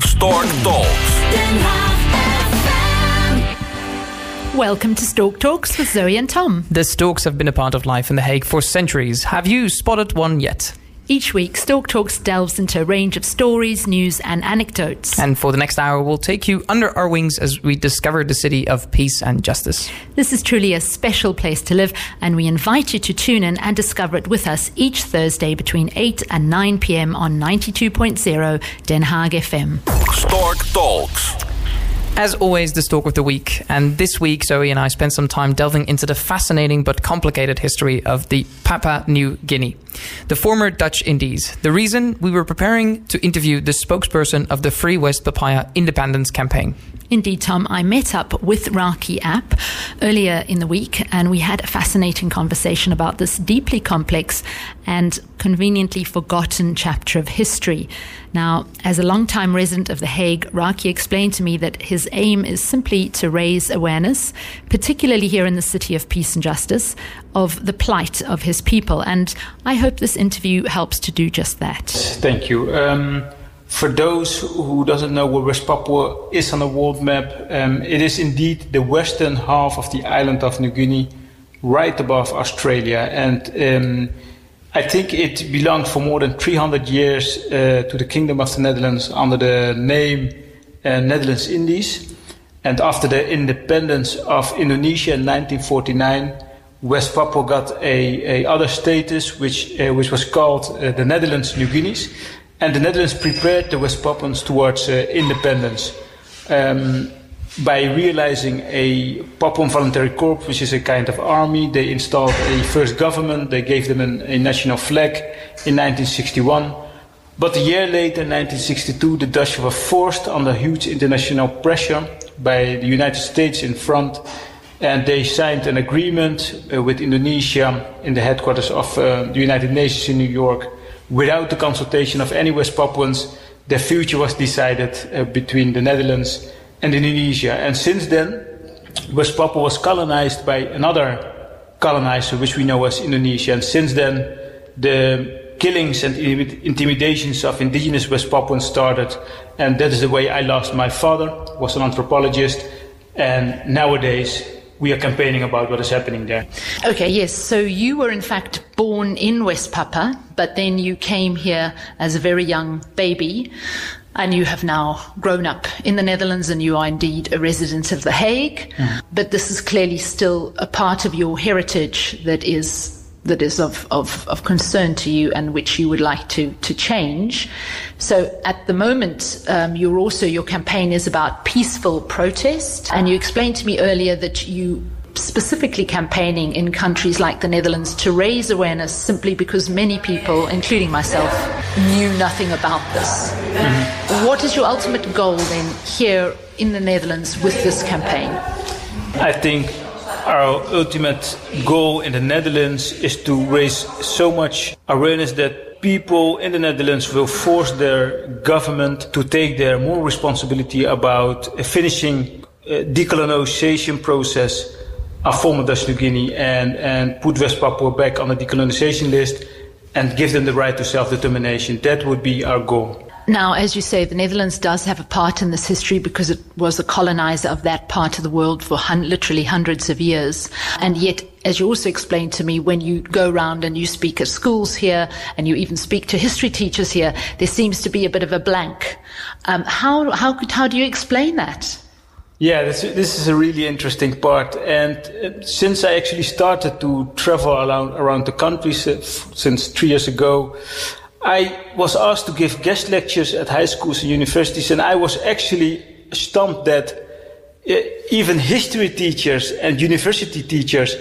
Stork Talks. Welcome to Stork Talks with Zoe and Tom. The storks have been a part of life in The Hague for centuries. Have you spotted one yet? Each week, Stork Talks delves into a range of stories, news, and anecdotes. And for the next hour, we'll take you under our wings as we discover the city of peace and justice. This is truly a special place to live, and we invite you to tune in and discover it with us each Thursday between 8 and 9 p.m. on 92.0 Den Haag FM. Stork Talks. As always, the Stork of the Week. And this week, Zoe and I spent some time delving into the fascinating but complicated history of the Papua New Guinea, the former Dutch Indies. The reason we were preparing to interview the spokesperson of the Free West Papua Independence Campaign. Indeed, Tom, I met up with Raki Ap earlier in the week and we had a fascinating conversation about this deeply complex and conveniently forgotten chapter of history. Now, as a long-time resident of The Hague, Raki explained to me that his aim is simply to raise awareness, particularly here in the city of peace and justice, of the plight of his people. And I hope this interview helps to do just that. Thank you. Um, for those who doesn't know where West Papua is on the world map, um, it is indeed the western half of the island of New Guinea, right above Australia. And um, I think it belonged for more than 300 years uh, to the Kingdom of the Netherlands under the name uh, Netherlands Indies. And after the independence of Indonesia in 1949, West Papua got a, a other status, which uh, which was called uh, the Netherlands New Guineas, and the Netherlands prepared the West Papuans towards uh, independence um, by realizing a Papuan Voluntary Corps, which is a kind of army. They installed a first government. They gave them an, a national flag in 1961. But a year later, in 1962, the Dutch were forced under huge international pressure by the United States in front, and they signed an agreement uh, with Indonesia in the headquarters of uh, the United Nations in New York. Without the consultation of any West Papuans, their future was decided uh, between the Netherlands and Indonesia. And since then, West Papua was colonized by another colonizer, which we know as Indonesia. And since then, the killings and intimidations of indigenous West Papuans started. And that is the way I lost my father, was an anthropologist. And nowadays, we are campaigning about what is happening there. Okay, yes. So you were in fact born in West Papua, but then you came here as a very young baby. And you have now grown up in the Netherlands and you are indeed a resident of The Hague. Mm-hmm. But this is clearly still a part of your heritage that is that is of, of, of concern to you and which you would like to, to change. So at the moment, um, you're also, your campaign is about peaceful protest. And you explained to me earlier that you specifically campaigning in countries like the Netherlands to raise awareness simply because many people, including myself, knew nothing about this. What is your ultimate goal then here in the Netherlands with this campaign? I think our ultimate goal in the Netherlands is to raise so much awareness that people in the Netherlands will force their government to take their more responsibility about finishing uh, decolonization process of former Dutch New Guinea and, and put West Papua back on the decolonization list and give them the right to self-determination. That would be our goal. Now, as you say, the Netherlands does have a part in this history because it was the colonizer of that part of the world for hun- literally hundreds of years. And yet, as you also explained to me, when you go around and you speak at schools here and you even speak to history teachers here, there seems to be a bit of a blank. Um, how, how, could, how do you explain that? Yeah, this, this is a really interesting part. And uh, since I actually started to travel around, around the country since three years ago, I was asked to give guest lectures at high schools and universities, and I was actually stumped that uh, even history teachers and university teachers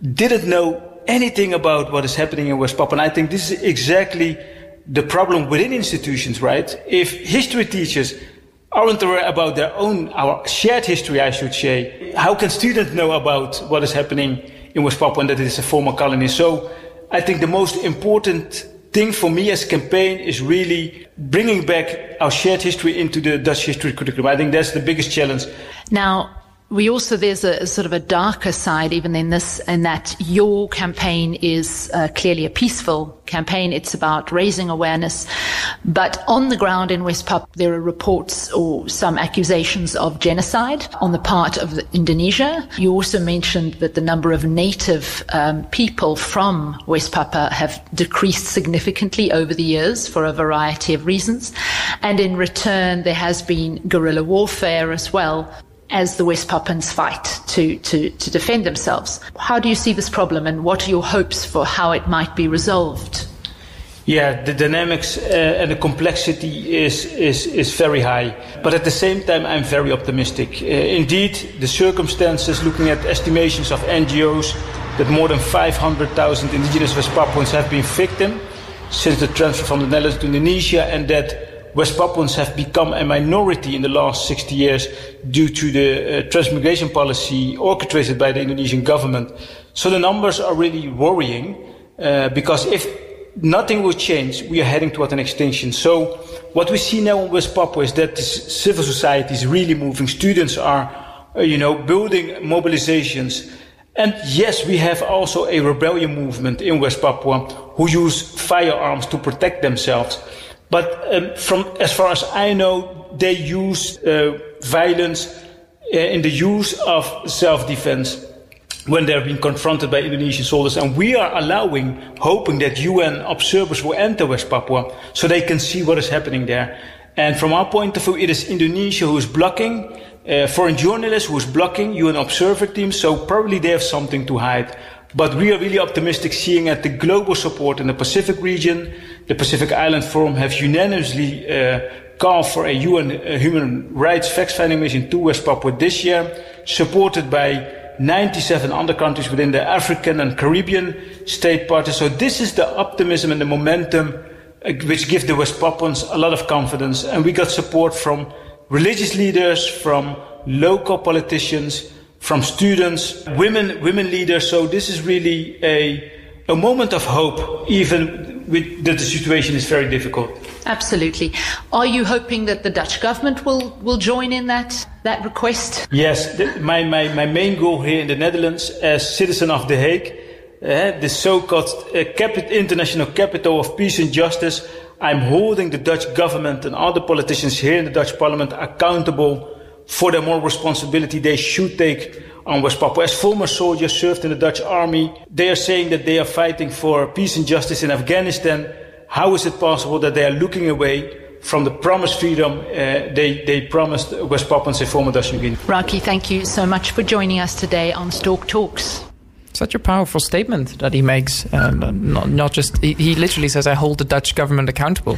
didn't know anything about what is happening in West Papua. And I think this is exactly the problem within institutions, right? If history teachers aren't aware about their own, our shared history, I should say, how can students know about what is happening in West Papua and that it is a former colony? So I think the most important thing for me as a campaign is really bringing back our shared history into the Dutch history curriculum. I think that's the biggest challenge. Now, we also there's a, sort of a darker side even in this in that your campaign is uh, clearly a peaceful campaign. It's about raising awareness. But on the ground in west papua there are reports or some accusations of genocide on the part of indonesia. You also mentioned that the number of native um, people from west papua have decreased significantly over the years for a variety of reasons. And in return there has been guerrilla warfare as well as the West Papuans fight to, to, to defend themselves. How do you see this problem and what are your hopes for how it might be resolved? Yeah, the dynamics uh, and the complexity is, is, is very high. But at the same time, I'm very optimistic. Uh, indeed, the circumstances, looking at estimations of NGOs, that more than 500,000 indigenous West Papuans have been victims since the transfer from the Netherlands to Indonesia, and that West Papuans have become a minority in the last 60 years due to the uh, transmigration policy orchestrated by the Indonesian government. So the numbers are really worrying uh, because if nothing will change, we are heading toward an extinction. So what we see now in West Papua is that civil society is really moving. Students are, uh, you know, building mobilizations. And yes, we have also a rebellion movement in West Papua who use firearms to protect themselves. But um, from as far as I know, they use uh, violence uh, in the use of self-defense when they're being confronted by Indonesian soldiers. And we are allowing, hoping that UN observers will enter West Papua so they can see what is happening there. And from our point of view, it is Indonesia who is blocking, uh, foreign journalists who is blocking UN observer teams. So probably they have something to hide. But we are really optimistic seeing that the global support in the Pacific region, the Pacific Island Forum have unanimously uh, called for a UN uh, human rights fact-finding mission to West Papua this year, supported by 97 other countries within the African and Caribbean state parties. So this is the optimism and the momentum uh, which give the West Papuans a lot of confidence. And we got support from religious leaders, from local politicians, from students, women, women leaders. So this is really a, a moment of hope, even with, that the situation is very difficult. Absolutely. Are you hoping that the Dutch government will, will join in that, that request? Yes. The, my, my, my main goal here in the Netherlands as citizen of The Hague, uh, the so-called uh, capital, international capital of peace and justice, I'm holding the Dutch government and all the politicians here in the Dutch parliament accountable for the more responsibility they should take on West Papua. As former soldiers served in the Dutch army, they are saying that they are fighting for peace and justice in Afghanistan. How is it possible that they are looking away from the promised freedom uh, they, they promised West Papuans and former Dutch New Guinea? Raki, thank you so much for joining us today on Stork Talks such a powerful statement that he makes. Uh, not, not, just he, he, literally says, "I hold the Dutch government accountable."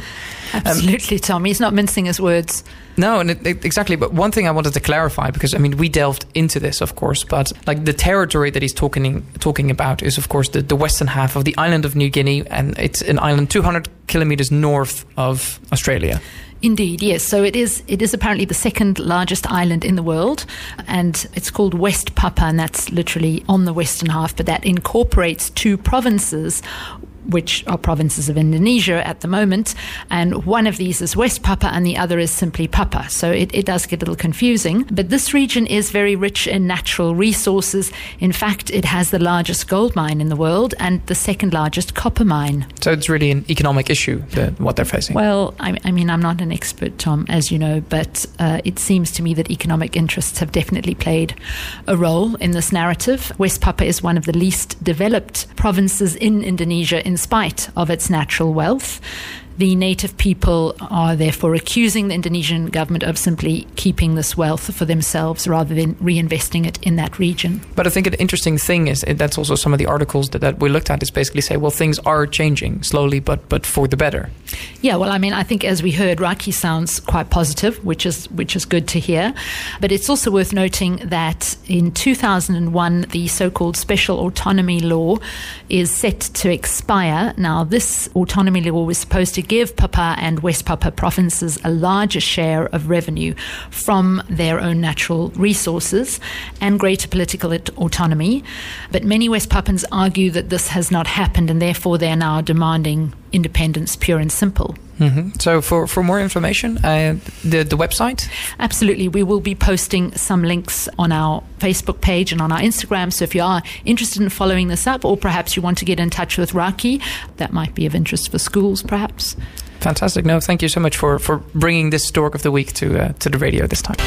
Absolutely, um, Tom. He's not mincing his words. No, and it, it, exactly. But one thing I wanted to clarify because I mean we delved into this, of course, but like the territory that he's talking talking about is, of course, the, the western half of the island of New Guinea, and it's an island 200 kilometers north of Australia. Indeed, yes. So it is. It is apparently the second largest island in the world, and it's called West Papua, and that's literally on the western half. But that incorporates two provinces, which are provinces of Indonesia at the moment. And one of these is West Papua and the other is simply Papua. So it, it does get a little confusing. But this region is very rich in natural resources. In fact, it has the largest gold mine in the world and the second largest copper mine. So it's really an economic issue, the, what they're facing. Well, I, I, mean, I'm not an expert, Tom, as you know, but uh, it seems to me that economic interests have definitely played a role in this narrative. West Papua is one of the least developed provinces in Indonesia in spite of its natural wealth. The native people are therefore accusing the Indonesian government of simply keeping this wealth for themselves rather than reinvesting it in that region. But I think an interesting thing is uh, that's also some of the articles that, that we looked at is basically say, well, things are changing slowly, but but for the better. Yeah, well, I mean, I think as we heard, Raki sounds quite positive, which is which is good to hear. But it's also worth noting that in 2001, the so-called special autonomy law is set to expire. Now, this autonomy law was supposed to give Papua and West Papua provinces a larger share of revenue from their own natural resources and greater political autonomy. But many West Papuans argue that this has not happened and therefore they are now demanding independence, pure and simple. Mm-hmm. So, for, for more information, uh, the, the website? Absolutely. We will be posting some links on our Facebook page and on our Instagram. So, if you are interested in following this up, or perhaps you want to get in touch with Raki, that might be of interest for schools, perhaps. Fantastic. No, thank you so much for, for bringing this Stork of the Week to, uh, to the radio this time.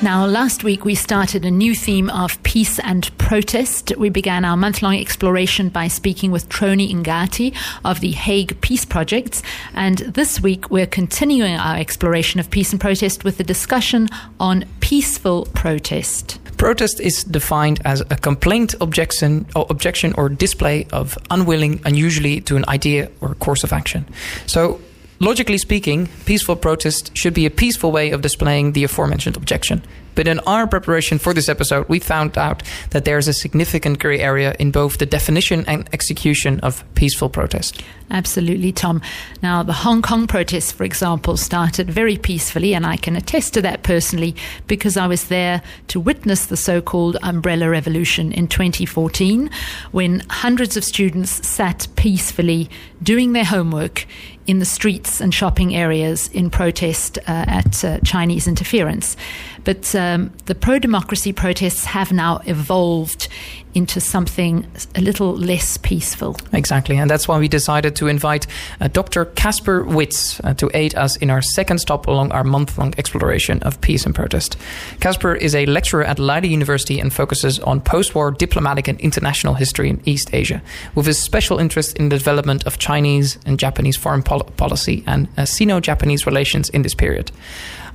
Now, last week we started a new theme of peace and protest. We began our month long exploration by speaking with Troni Ingati of the Hague Peace Projects. And this week we're continuing our exploration of peace and protest with a discussion on peaceful protest. Protest is defined as a complaint, objection, or objection or display of unwilling, unusually to an idea or course of action. So Logically speaking, peaceful protest should be a peaceful way of displaying the aforementioned objection. But in our preparation for this episode, we found out that there is a significant grey area in both the definition and execution of peaceful protest. Absolutely, Tom. Now, the Hong Kong protests, for example, started very peacefully, and I can attest to that personally because I was there to witness the so called Umbrella Revolution in 2014 when hundreds of students sat peacefully doing their homework in the streets and shopping areas in protest uh, at uh, Chinese interference. But um, the pro democracy protests have now evolved into something a little less peaceful. Exactly. And that's why we decided to invite uh, Dr. Casper Wits uh, to aid us in our second stop along our month long exploration of peace and protest. Casper is a lecturer at Leiden University and focuses on post war diplomatic and international history in East Asia, with his special interest in the development of Chinese and Japanese foreign pol- policy and uh, Sino Japanese relations in this period.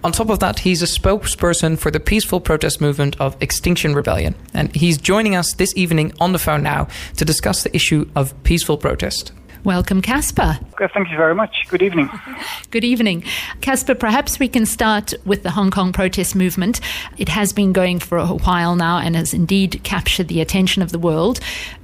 On top of that, he's a spokesperson for the peaceful protest movement of Extinction Rebellion. And he's joining us this evening on the phone now to discuss the issue of peaceful protest. Welcome, Casper. Okay, thank you very much. Good evening. Good evening. Casper, perhaps we can start with the Hong Kong protest movement. It has been going for a while now and has indeed captured the attention of the world.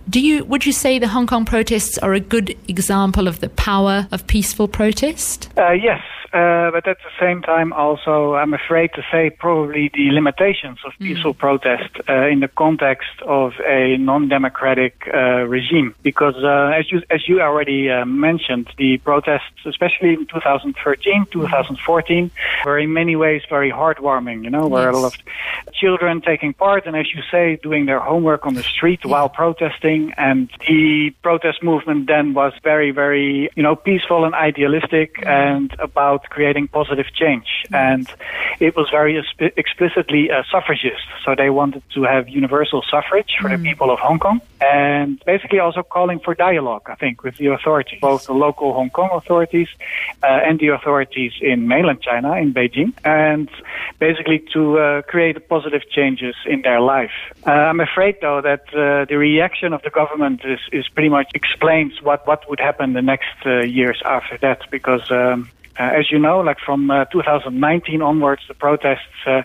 Do you would you say the Hong Kong protests are a good example of the power of peaceful protest? Uh, yes, uh, but at the same time, also, I'm afraid to say probably the limitations of hmm. peaceful mm. protest uh, in the context of a non-democratic uh, regime. Because uh, as you as you already uh, mentioned, the protests, especially in 2013, 2014, were in many ways very heartwarming. You know, where yes. a lot of children taking part, and as you say, doing their homework on the street yeah. while protesting. And the protest movement then was very, very, you know, peaceful and idealistic, mm. and about creating positive change. And it was very explicitly uh, suffragist. So they wanted to have universal suffrage for mm. the people of Hong Kong and basically also calling for dialogue, I think, with the authorities, both the local Hong Kong authorities uh, and the authorities in mainland China, in Beijing, and basically to uh, create positive changes in their life. Uh, I'm afraid, though, that uh, the reaction of the government is, is pretty much explains what, what would happen the next uh, years after that, because um, as you know, like from uh, 2019 onwards, the protests uh,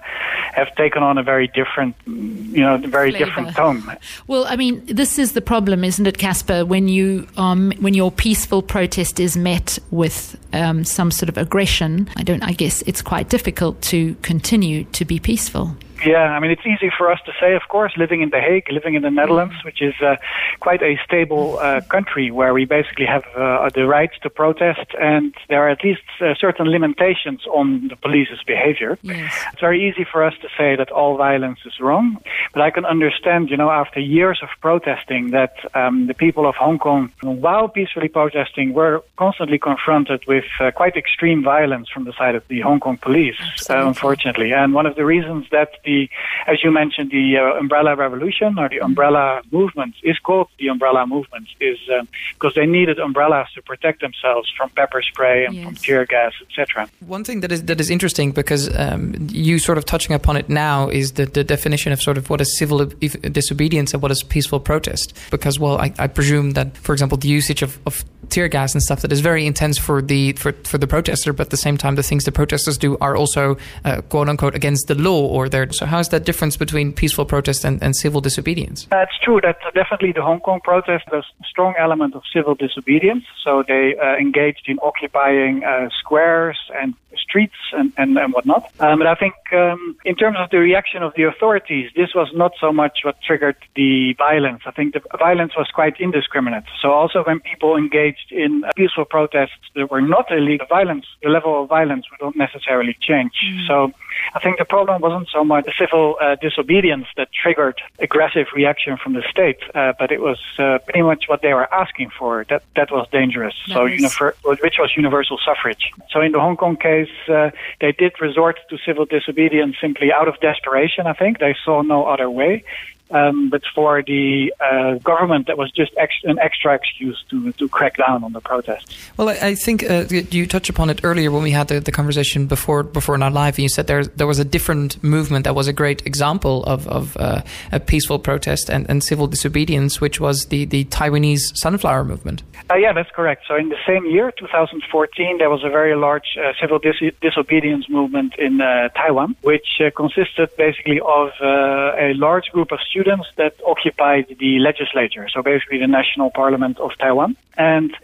have taken on a very different, you know, very Flavor. different tone. Well, I mean, this is the problem, isn't it, Casper? When you um, when your peaceful protest is met with um, some sort of aggression, I don't. I guess it's quite difficult to continue to be peaceful. Yeah, I mean, it's easy for us to say, of course, living in The Hague, living in the Netherlands, which is uh, quite a stable uh, country where we basically have uh, the right to protest, and there are at least uh, certain limitations on the police's behavior. Yes. It's very easy for us to say that all violence is wrong, but I can understand, you know, after years of protesting, that um, the people of Hong Kong, while peacefully protesting, were constantly confronted with uh, quite extreme violence from the side of the Hong Kong police, uh, unfortunately. And one of the reasons that the the, as you mentioned, the uh, umbrella revolution or the umbrella movement is called the umbrella movement is um, because they needed umbrellas to protect themselves from pepper spray and yes. from tear gas, etc. One thing that is that is interesting because um, you sort of touching upon it now is the, the definition of sort of what is civil disobedience and what is peaceful protest. Because well, I, I presume that, for example, the usage of, of tear gas and stuff that is very intense for the for, for the protester, but at the same time, the things the protesters do are also uh, quote unquote against the law or they're So, how is that difference between peaceful protest and, and civil disobedience? Uh, it's true that definitely the Hong Kong protest was a strong element of civil disobedience. So they uh, engaged in occupying uh, squares and streets and, and, and whatnot. Um, but I think um, in terms of the reaction of the authorities, this was not so much what triggered the violence. I think the violence was quite indiscriminate. So also when people engaged in peaceful protests that were not illegal, violence, the level of violence would not necessarily change. Mm. So I think the problem wasn't so much the civil uh, disobedience that triggered aggressive reaction from the state, uh, but it was uh, pretty much what they were asking for that that was dangerous. That so, univer- which was universal suffrage. So, in the Hong Kong case, uh, they did resort to civil disobedience simply out of desperation. I think they saw no other way. Um, but for the uh, government, that was just ex- an extra excuse to to crack down on the protest. Well, I, I think uh, you touched upon it earlier when we had the, the conversation before before not live. And you said there there was a different movement that was a great example of of uh, a peaceful protest and, and civil disobedience, which was the the Taiwanese sunflower movement. Uh, yeah, that's correct. So in the same year, 2014, there was a very large uh, civil dis- disobedience movement in uh, Taiwan, which consisted basically of a large group of students students that occupied the legislature, so basically the national parliament of Taiwan. And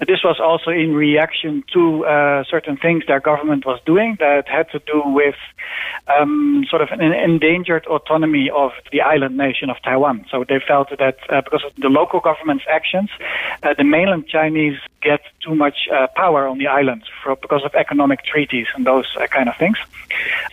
this was also in reaction to uh, certain things their government was doing that had to do with um, sort of an endangered autonomy of the island nation of Taiwan. So they felt that uh, because of the local government's actions, uh, the mainland Chinese get too much uh, power on the island for, because of economic treaties and those uh, kind of things.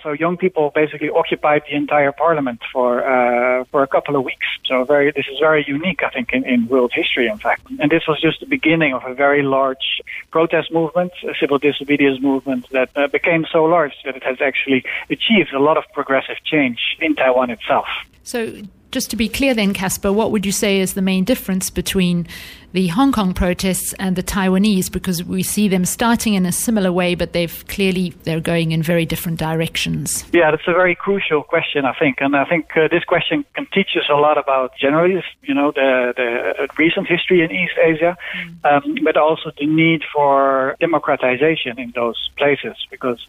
So young people basically occupied the entire parliament for uh, for a couple of weeks. So very this is very unique, I think, in, in world history, in fact. And this was just the beginning of a very large protest movement, a civil disobedience movement that uh, became so large that it has actually achieved a lot of progressive change in Taiwan itself. So just to be clear then, Casper, what would you say is the main difference between the Hong Kong protests and the Taiwanese? Because we see them starting in a similar way, but they've clearly, they're going in very different directions. Yeah, that's a very crucial question, I think. And I think uh, this question can teach us a lot about generally, you know, the, the recent history in East Asia, mm. um, but also the need for democratization in those places. Because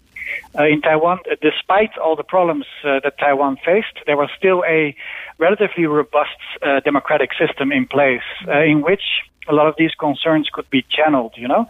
uh, in Taiwan, despite all the problems uh, that Taiwan faced, there was still a relatively robust uh, democratic system in place uh, in which a lot of these concerns could be channeled, you know,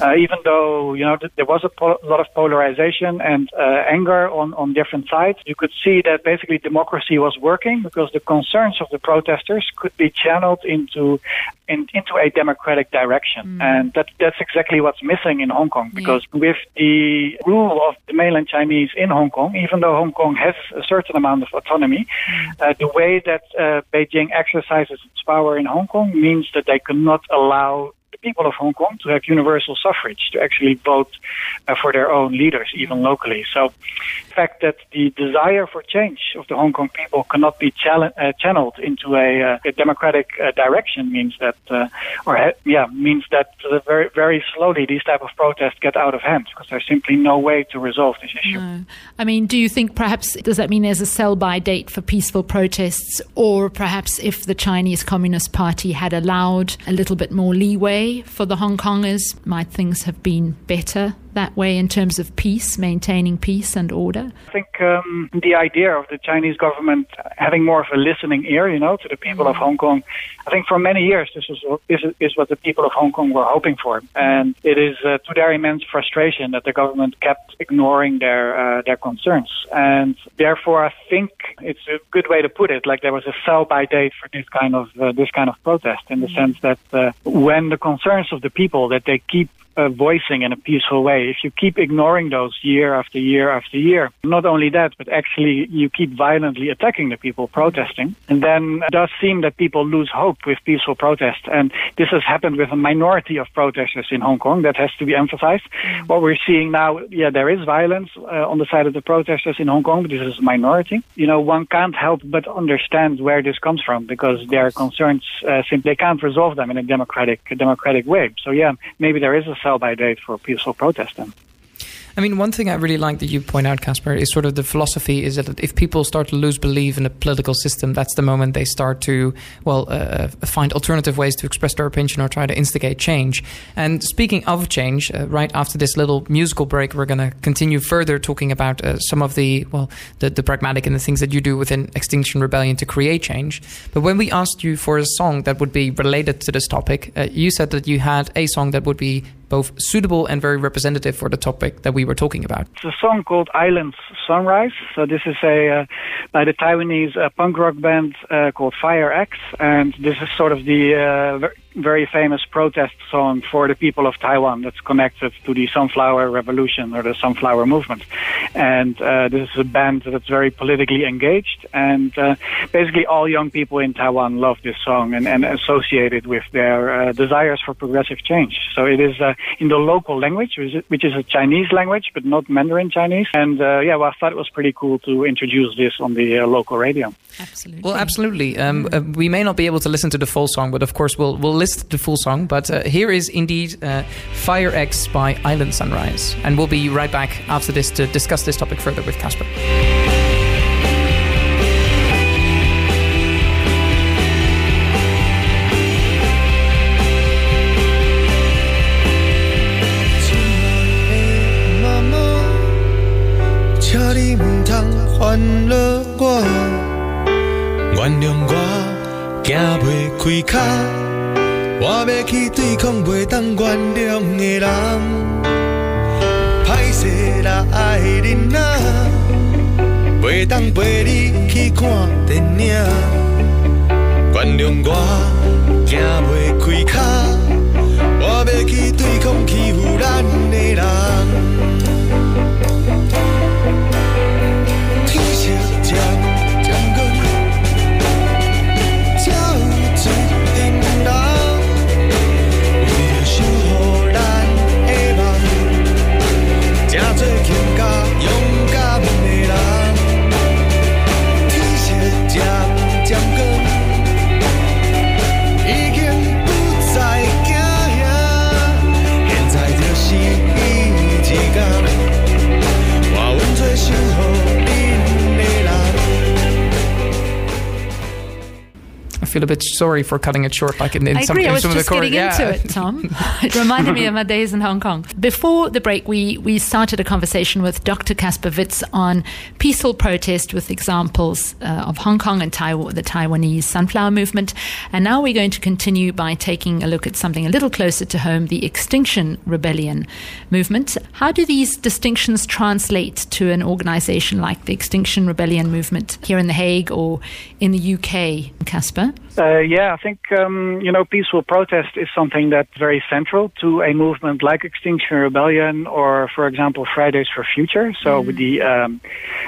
uh, even though, you know, th- there was a po- lot of polarization and uh, anger on, on different sides, you could see that basically democracy was working because the concerns of the protesters could be channeled into in, into a democratic direction. Mm. And that, that's exactly what's missing in Hong Kong because yeah. with the rule of the mainland Chinese in Hong Kong, even though Hong Kong has a certain amount of autonomy, mm. uh, the way that uh, Beijing exercises its power in Hong Kong means that they cannot not allow the people of Hong Kong to have universal suffrage, to actually vote uh, for their own leaders, even locally. So, the fact that the desire for change of the Hong Kong people cannot be chal- uh, channeled into a, uh, a democratic uh, direction means that, uh, or yeah, means that very very slowly these type of protests get out of hand because there's simply no way to resolve this issue. No. I mean, do you think perhaps does that mean there's a sell-by date for peaceful protests, or perhaps if the Chinese Communist Party had allowed a little bit more leeway? For the Hong Kongers? Might things have been better that way in terms of peace, maintaining peace and order? I think um, the idea of the Chinese government having more of a listening ear, you know, to the people mm. of Hong Kong. I think for many years this was this is what the people of Hong Kong were hoping for, and it is uh, to their immense frustration that the government kept ignoring their uh, their concerns, and therefore I think it's a good way to put it. Like there was a sell-by date for this kind of uh, this kind of protest, in the mm. sense that uh, when the concerns of the people that they keep uh, voicing in a peaceful way. If you keep ignoring those year after year after year, not only that, but actually you keep violently attacking the people protesting, and then it does seem that people lose hope with peaceful protest. And this has happened with a minority of protesters in Hong Kong. That has to be emphasized. Mm. What we're seeing now, yeah, there is violence uh, on the side of the protesters in Hong Kong, but this is a minority. You know, one can't help but understand where this comes from because their concerns uh, simply can't resolve them in a democratic, democratic way. So yeah, maybe there is a sell by date for peaceful protest then. I mean, one thing I really like that you point out, Casper, is sort of the philosophy is that if people start to lose belief in the political system, that's the moment they start to, well, uh, uh, find alternative ways to express their opinion or try to instigate change. And speaking of change, uh, right after this little musical break, we're going to continue further talking about uh, some of the, well, the, the pragmatic and the things that you do within Extinction Rebellion to create change. But when we asked you for a song that would be related to this topic, uh, you said that you had a song that would be both suitable and very representative for the topic that we were talking about. It's a song called Islands Sunrise. So this is a uh, by the Taiwanese uh, punk rock band uh, called Fire EX, and this is sort of the uh, very famous protest song for the people of Taiwan that's connected to the Sunflower Revolution or the Sunflower Movement. And uh, this is a band that's very politically engaged, and uh, basically all young people in Taiwan love this song and, and associate it with their uh, desires for progressive change. So it is uh, in the local language, which is, a Chinese language, but not Mandarin Chinese. And uh, yeah, well, I thought it was pretty cool to introduce this on the uh, local radio. Absolutely. Well, absolutely. Um, we may not be able to listen to the full song, but of course we'll we'll the full song, but uh, here is indeed uh, Fire EX by Island Sunrise. And we'll be right back after this to discuss this topic further with Casper. 我要去对抗袂当原谅的人。歹势啦，爱人啊，袂当陪你去看电影。原谅我行袂开脚，bit sorry for cutting it short, like in, in I some, agree. in I was some just getting into yeah. it, Tom. it reminded me of my days in Hong Kong. Before the break, we, we started a conversation with Dr. Casper Wits on peaceful protest with examples uh, of Hong Kong and Taiwan, the Taiwanese sunflower movement. And now we're going to continue by taking a look at something a little closer to home, the Extinction Rebellion movement. How do these distinctions translate to an organization like the Extinction Rebellion movement here in The Hague or in the UK, Casper? Uh, yeah, I think um, you know peaceful protest is something that's very central to a movement like Extinction Rebellion or, for example, Fridays for Future. So mm. with the um,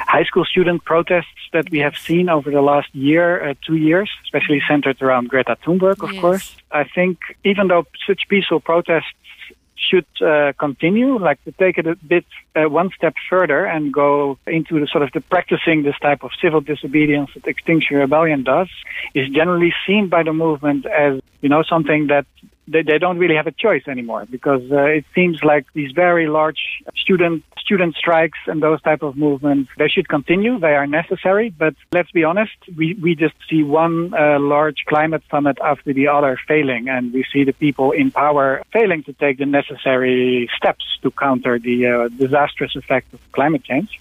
high school student protests that we have seen over the last year, uh, two years, especially centered around Greta Thunberg, of yes. course. I think even though such peaceful protests should uh, continue, like to take it a bit uh, one step further and go into the sort of the practicing this type of civil disobedience that Extinction Rebellion does, is generally seen by the movement as you know something that they, they don't really have a choice anymore because uh, it seems like these very large student student strikes and those type of movements they should continue. They are necessary but let's be honest we we just see one uh, large climate summit after the other failing and we see the people in power failing to take the necessary steps to counter the uh, disastrous effect of climate change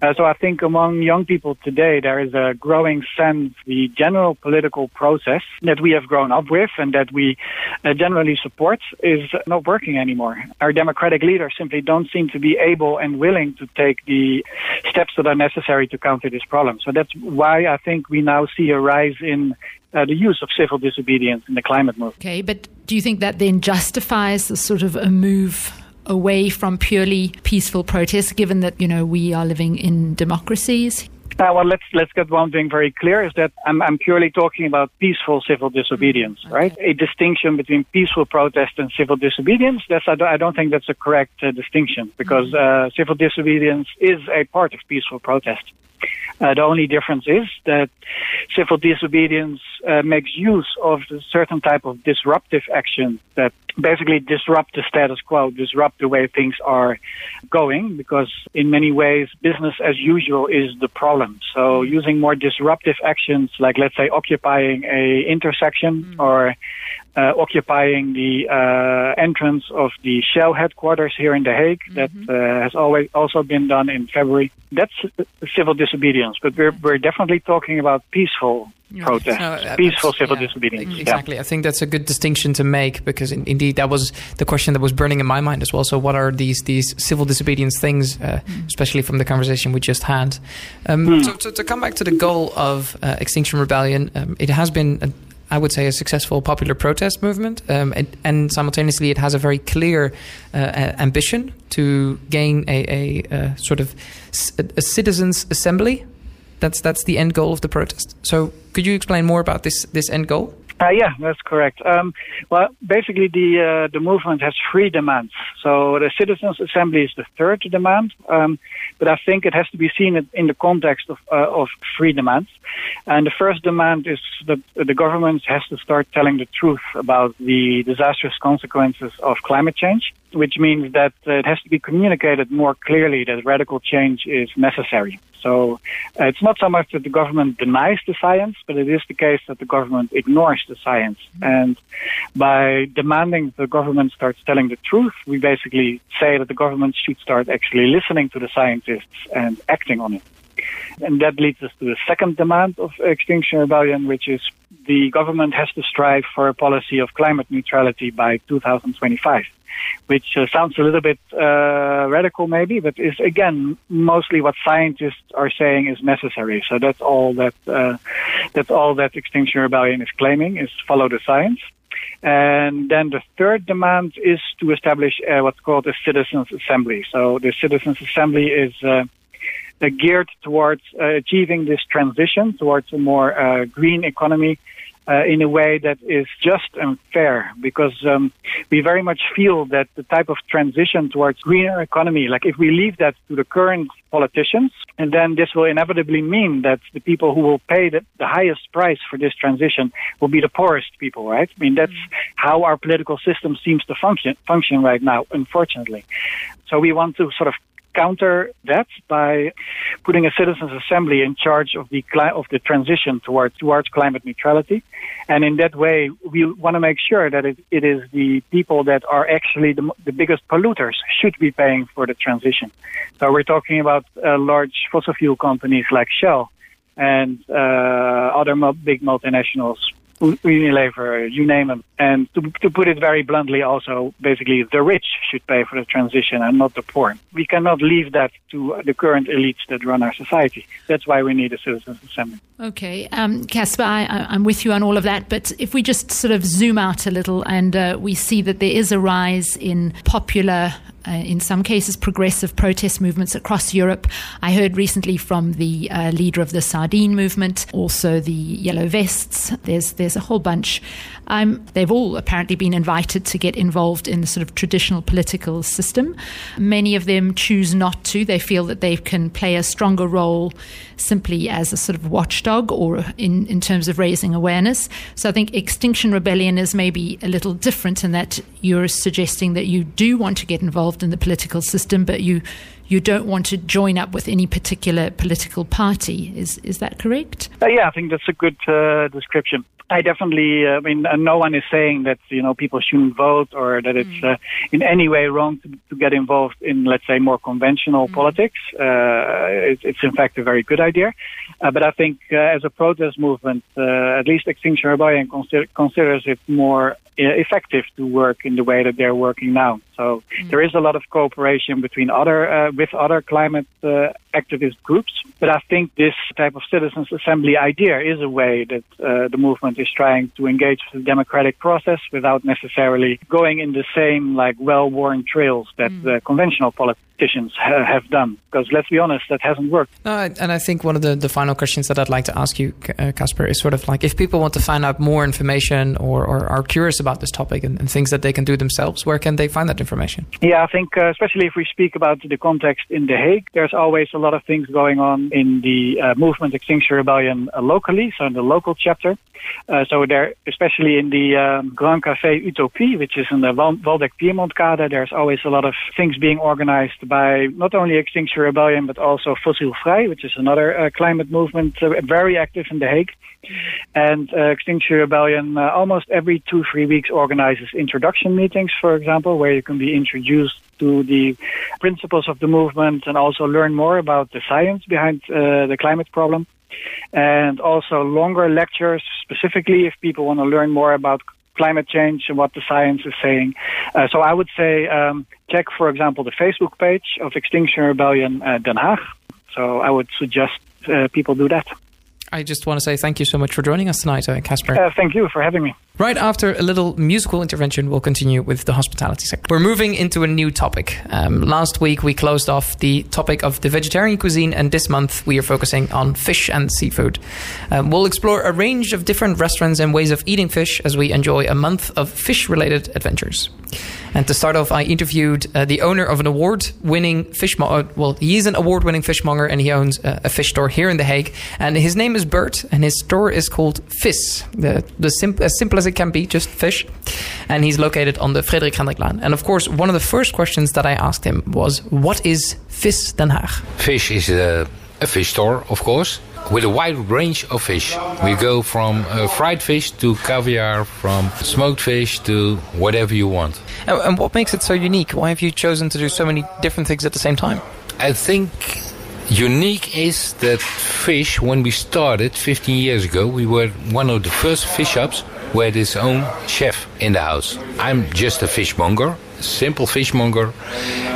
uh, so I think among young people today, there is a growing sense the general political process that we have grown up with and that we uh, generally support is not working anymore. Our democratic leaders simply don't seem to be able and willing to take the steps that are necessary to counter this problem. So that's why I think we now see a rise in uh, the use of civil disobedience in the climate movement. Okay, but do you think that then justifies the sort of a move away from purely peaceful protests, given that, you know, we are living in democracies? Uh, well, let's let's get one thing very clear: is that I'm, I'm purely talking about peaceful civil disobedience, okay. right? A distinction between peaceful protest and civil disobedience. That's I don't, I don't think that's a correct uh, distinction because mm. uh, civil disobedience is a part of peaceful protest. Uh, the only difference is that civil disobedience uh, makes use of a certain type of disruptive action that basically disrupt the status quo, disrupt the way things are going, because in many ways, business as usual is the problem. So using more disruptive actions, like let's say occupying a intersection mm. or uh, occupying the uh, entrance of the Shell headquarters here in The Hague. Mm-hmm. That uh, has always also been done in February. That's civil disobedience, but we're, we're definitely talking about peaceful protest, no, peaceful civil yeah, disobedience. Exactly. Yeah. I think that's a good distinction to make because in, indeed that was the question that was burning in my mind as well. So what are these these civil disobedience things, uh, mm. especially from the conversation we just had? Um, mm. so, to, to, come back to the goal of uh, Extinction Rebellion, um, it has been. A, I would say a successful popular protest movement, um, and, and, simultaneously it has a very clear uh, ambition to gain a, a, a sort of a, a citizens' assembly that's that's the end goal of the protest. So, could you explain more about this this end goal? Uh, yeah, that's correct. Um, well, basically, the uh, the movement has three demands. So the citizens' assembly is the third demand, um, but I think it has to be seen in the context of uh, of three demands. And the first demand is that the government has to start telling the truth about the disastrous consequences of climate change, which means that it has to be communicated more clearly that radical change is necessary. So uh, it's not so much that the government denies the science, but it is the case that the government ignores the science. And by demanding the government starts telling the truth, we basically say that the government should start actually listening to the scientists and acting on it. And that leads us to the second demand of Extinction Rebellion, which is the government has to strive for a policy of climate neutrality by 2025 which uh, sounds a little bit uh, radical maybe, but is again mostly what scientists are saying is necessary. So that's all that uh, that's all that Extinction Rebellion is claiming is follow the science. And then the third demand is to establish uh, what's called a citizens' assembly. So the citizens' assembly is uh, geared towards uh, achieving this transition towards a more green economy uh, in a way that is just and fair because um, we very much feel that the type of transition towards greener economy, like if we leave that to the current politicians, and then this will inevitably mean that the people who will pay the, the highest price for this transition will be the poorest people, right? I mean, that's how our political system seems to function, function right now, unfortunately. So we want to sort of counter that by putting a citizens' assembly in charge of the of the transition towards towards climate neutrality, and in that way, we want to make sure that it, it is the people that are actually the, the biggest polluters should be paying for the transition. So we're talking about uh, large fossil fuel companies like Shell and uh, other big multinationals Unilever, you name them. And to, to put it very bluntly, also, basically, the rich should pay for the transition and not the poor. We cannot leave that to the current elites that run our society. That's why we need a citizens' assembly. Okay, um, I, am with you on all of that. But if we just sort of zoom out a little and uh, we see that there is a rise in popular uh, in some cases, progressive protest movements across Europe. I heard recently from the uh, leader of the Sardine movement, also the Yellow Vests. There's there's a whole bunch. Um, they've all apparently been invited to get involved in the sort of traditional political system. Many of them choose not to. They feel that they can play a stronger role simply as a sort of watchdog or in, in terms of raising awareness. So I think Extinction Rebellion is maybe a little different in that you're suggesting that you do want to get involved in the political system, but you you don't want to join up with any particular political party. Is is that correct? Uh, yeah, I think that's a good uh, description. I definitely, uh, I mean, uh, no one is saying that, you know, people shouldn't vote or that it's mm. uh, in any way wrong to, to, get involved in, let's say, more conventional mm. politics. Uh, it, it's in fact a very good idea. Uh, but I think uh, as a protest movement, at least Extinction Rebellion consider, considers it more effective to work in the way that they're working now. So mm. there is a lot of cooperation between other, with other climate activist groups. But I think this type of citizens assembly idea is a way that the movement is trying to engage with the democratic process without necessarily going in the same like well-worn trails that mm. the conventional politicians ha- have done. Because let's be honest, that hasn't worked. No, and I think one of the, the final questions that I'd like to ask you, uh, Casper, is sort of like if people want to find out more information or, or are curious about this topic and, and, things that they can do themselves, where can they find that information? Yeah, I think uh, especially if we speak about the context in The Hague, there's always a lot of things going on in the uh, movement Extinction Rebellion uh, locally, so in the local chapter. Uh, so there, especially in the um, Grand Café Utopie, which is in the Waldeck Pyrmontkade, there's always a lot of things being organized by not only Extinction Rebellion, but also Fossil Frei, which is another uh, climate movement uh, very active in The Hague. And uh, Extinction Rebellion almost every two, three weeks organizes introduction meetings, for example, where you can be introduced to the principles of the movement and also learn more about the science behind uh, the climate problem and also longer lectures, specifically if people want to learn more about climate change and what the science is saying. Uh, so I would say um, check, for example, the Facebook page of Extinction Rebellion uh, Den Haag. So I would suggest uh, people do that. I just want to say thank you so much for joining us tonight, uh, Casper. Uh, thank you for having me. Right after a little musical intervention, we'll continue with the hospitality sector. We're moving into a new topic. Um, last week, we closed off the topic of the vegetarian cuisine, and this month, we are focusing on fish and seafood. Um, we'll explore a range of different restaurants and ways of eating fish as we enjoy a month of fish related adventures. And to start off, I interviewed uh, the owner of an award-winning fishmonger. Uh, well, he's an award-winning fishmonger, and he owns uh, a fish store here in The Hague. And his name is Bert, and his store is called Vis. The, the as simple as it can be, just fish. And he's located on the Frederik Hendriklaan. And of course, one of the first questions that I asked him was, "What is Vis Den Haag?" Fish is a, a fish store, of course with a wide range of fish. We go from uh, fried fish to caviar, from smoked fish to whatever you want. And, and what makes it so unique? Why have you chosen to do so many different things at the same time? I think unique is that fish, when we started 15 years ago, we were one of the first fish shops who had his own chef in the house. I'm just a fishmonger, simple fishmonger,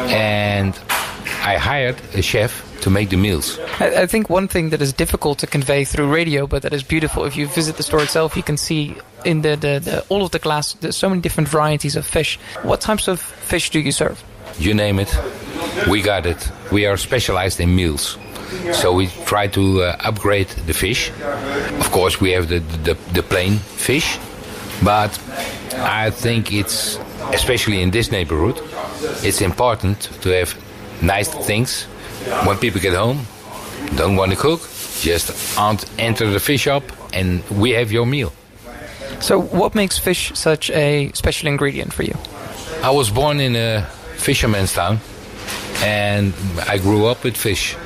and I hired a chef to make the meals. I, I, think one thing that is difficult to convey through radio, but that is beautiful, if you visit the store itself, you can see in the, the, the all of the glass, there's so many different varieties of fish. What types of fish do you serve? You name it, we got it. We are specialized in meals. So we try to uh, upgrade the fish. Of course, we have the, the, the plain fish, but I think it's, especially in this neighborhood, it's important to have nice things when people get home, don't want to cook, just enter the fish shop and we have your meal. So, what makes fish such a special ingredient for you? I was born in a fisherman's town and I grew up with fish.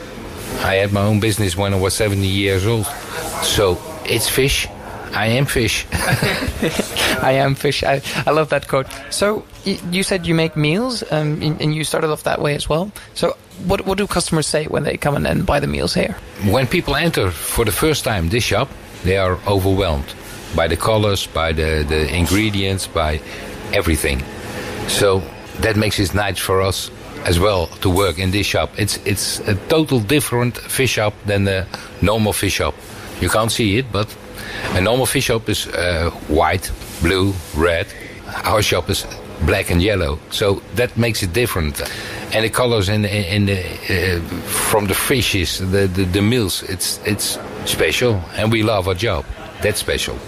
I had my own business when I was 70 years old. So, it's fish. I am fish. I am fish. I, I love that quote. So, you said you make meals um, and you started off that way as well. So, what, what do customers say when they come in and buy the meals here? When people enter for the first time this shop, they are overwhelmed by the colors, by the, the ingredients, by everything. So that makes it nice for us as well to work in this shop. It's it's a total different fish shop than the normal fish shop. You can't see it, but a normal fish shop is uh, white, blue, red. Our shop is black and yellow. So that makes it different. And the colors in, in, in the, uh, from the fishes, the, the, the meals, it's, it's special. And we love our job. That's special.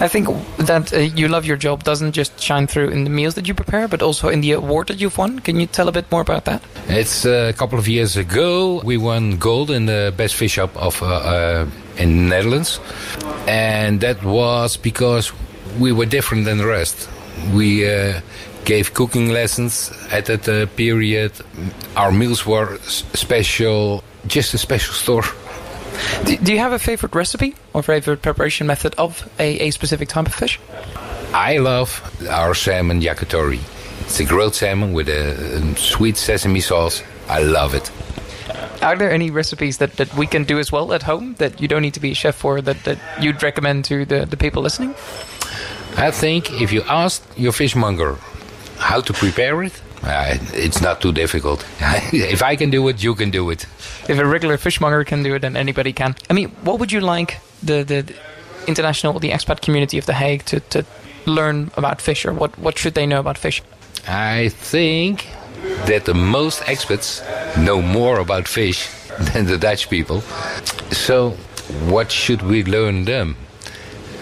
I think that uh, you love your job doesn't just shine through in the meals that you prepare, but also in the award that you've won. Can you tell a bit more about that? It's uh, a couple of years ago. We won gold in the best fish shop of uh, uh in the Netherlands, and that was because we were different than the rest. We uh, gave cooking lessons at that uh, period. Our meals were special, just a special store. Do, do, you have a favorite recipe or favorite preparation method of a, a specific type of fish? I love our salmon yakitori. It's a grilled salmon with a, a sweet sesame sauce. I love it. Are there any recipes that, that we can do as well at home that you don't need to be a chef for that, that you'd recommend to the, the people listening? I think if you ask your fishmonger how to prepare it, uh, it's not too difficult. if I can do it, you can do it. If a regular fishmonger can do it, then anybody can. I mean, what would you like the, the, the international, the expat community of The Hague to, to learn about fish, or what, what should they know about fish? I think that the most expats know more about fish than the Dutch people. So, what should we learn them?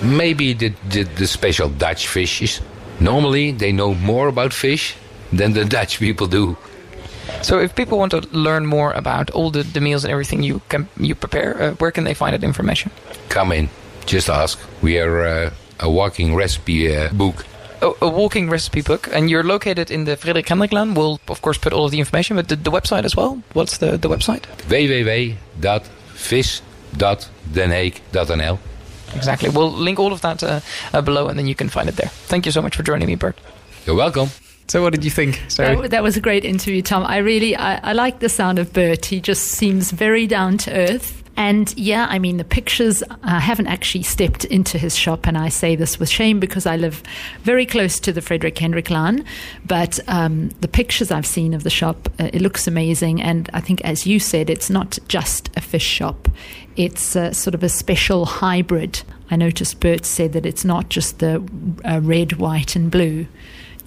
Maybe the, the, the special Dutch fishes. Normally, they know more about fish than the Dutch people do. So, if people want to learn more about all the, the meals and everything you can you prepare, uh, where can they find that information? Come in, just ask. We are uh, a walking recipe uh, book. A, a, walking recipe book, and you're located in the Frederik Hendriklaan. We'll of course put all of the information, but the, the website as well. What's the the website? www.vis.denhaag.nl. Exactly. We'll link all of that uh, uh, below, and then you can find it there. Thank you so much for joining me, Bert. You're welcome. So, what did you think? That, that was a great interview, Tom. I really, I, I like the sound of Bert. He just seems very down to earth. And yeah, I mean, the pictures, I haven't actually stepped into his shop, and I say this with shame because I live very close to the Frederik Hendriklaan. But um, the pictures I've seen of the shop, uh, it looks amazing. And I think, as you said, it's not just a fish shop, it's sort of a special hybrid. I noticed Bert said that it's not just the uh, red, white, and blue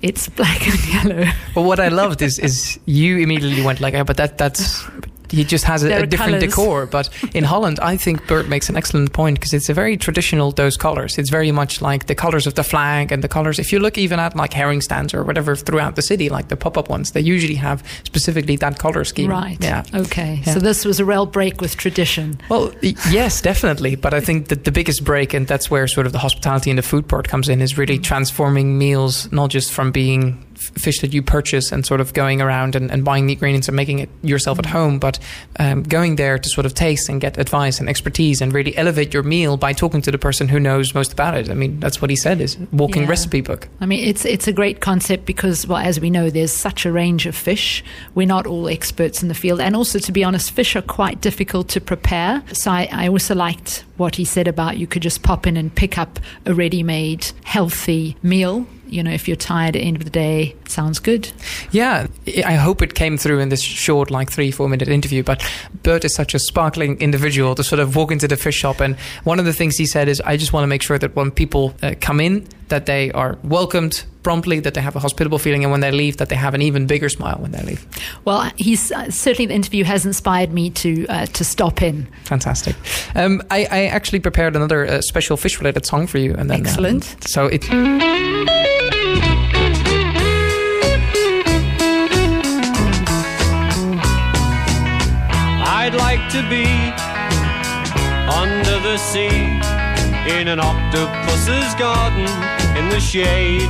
it's black and yellow. Well, what I loved is is you immediately went like, oh, but that that's he just has a, a different colors. decor. But in Holland, I think Bert makes an excellent point because it's a very traditional those colors. It's very much like the colors of the flag and the colors. If you look even at like herring stands or whatever throughout the city, like the pop up ones, they usually have specifically that color scheme. Right. Yeah. Okay. Yeah. So this was a real break with tradition. Well, yes, definitely. But I think that the biggest break, and that's where sort of the hospitality and the food part comes in, is really transforming meals not just from being fish that you purchase and sort of going around and, and buying the ingredients and making it yourself at home, but um, going there to sort of taste and get advice and expertise and really elevate your meal by talking to the person who knows most about it. I mean, that's what he said is walking yeah. recipe book. I mean, it's it's a great concept because, well, as we know, there's such a range of fish. We're not all experts in the field, and also, to be honest, fish are quite difficult to prepare. So I, I also liked what he said about you could just pop in and pick up a ready-made, healthy meal you know, if you're tired at the end of the day, sounds good. Yeah, I hope it came through in this short, like three, four minute interview. But Bert is such a sparkling individual to sort of walk into the fish shop. And one of the things he said is, I just want to make sure that when people uh, come in, that they are welcomed promptly, that they have a hospitable feeling, and when they leave, that they have an even bigger smile when they leave. Well, he's uh, certainly the interview has inspired me to uh, to stop in. Fantastic. Um, I, I, actually prepared another uh, special fish related song for you, and then um, excellent. Um, so it. I'd like to be under the sea in an octopus's garden in the shade.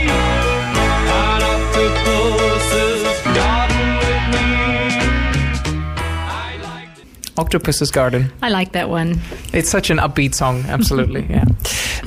Octopus's Garden. I like that one. It's such an upbeat song, absolutely. yeah.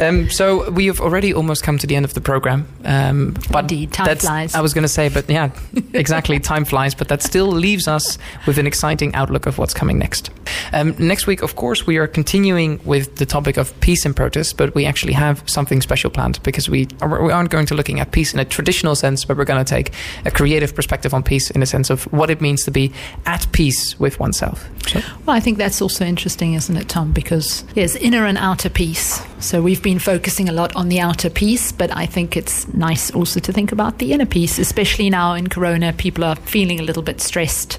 Um, so we have already almost come to the end of the program. Um, but Indeed, time flies. I was going to say, but yeah, exactly, time flies. But that still leaves us with an exciting outlook of what's coming next. Um, next week, of course, we are continuing with the topic of peace and protest, but we actually have something special planned because we are, we aren't going to looking at peace in a traditional sense, but we're going to take a creative perspective on peace in a sense of what it means to be at peace with oneself. So. Well, I think that's also interesting, isn't it, Tom? Because there's inner and outer peace. So we've been focusing a lot on the outer peace, but I think it's nice also to think about the inner peace, especially now in Corona. People are feeling a little bit stressed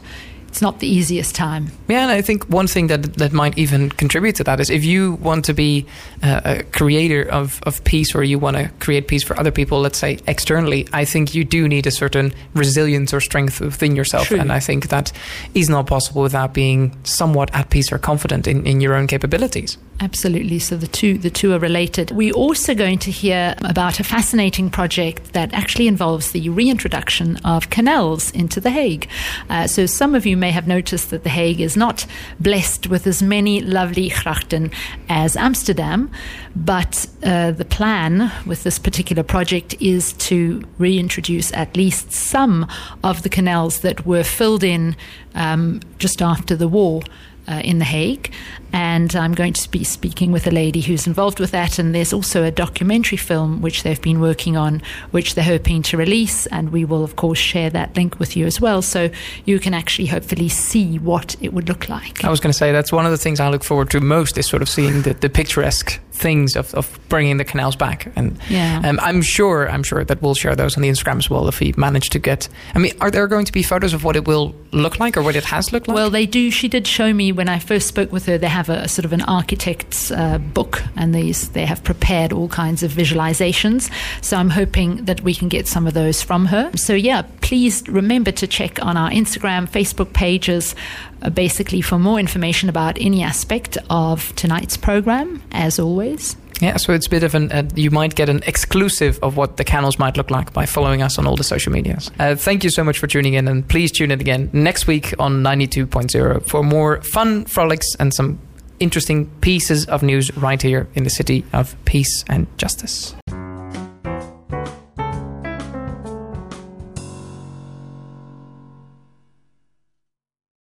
it's not the easiest time. Yeah, and I think one thing that that might even contribute to that is if you want to be uh, a creator of, of peace or you want to create peace for other people, let's say externally, I think you do need a certain resilience or strength within yourself. True. And I think that is not possible without being somewhat at peace or confident in, in your own capabilities. Absolutely. So the two the two are related. We're also going to hear about a fascinating project that actually involves the reintroduction of canals into The Hague. Uh, so some of you may have noticed that The Hague is not blessed with as many lovely grachten as Amsterdam, but uh, the plan with this particular project is to reintroduce at least some of the canals that were filled in um, just after the war uh, in The Hague. And I'm going to be speaking with a lady who's involved with that. And there's also a documentary film which they've been working on, which they're hoping to release. And we will, of course, share that link with you as well. So you can actually hopefully see what it would look like. I was going to say that's one of the things I look forward to most is sort of seeing the, the picturesque things of, of bringing the canals back. And yeah. um, I'm sure I'm sure that we'll share those on the Instagram as well if we manage to get. I mean, are there going to be photos of what it will look like or what it has looked like? Well, they do. She did show me when I first spoke with her. They have a, a sort of an architect's uh, book, and these they have prepared all kinds of visualizations. So I'm hoping that we can get some of those from her. So yeah, please remember to check on our Instagram, Facebook pages, basically for more information about any aspect of tonight's program. As always. Yeah, so it's a bit of an, uh, you might get an exclusive of what the canals might look like by following us on all the social medias. Uh, thank you so much for tuning in, and please tune in again next week on 92.0 for more fun frolics and some interesting pieces of news right here in the city of peace and justice.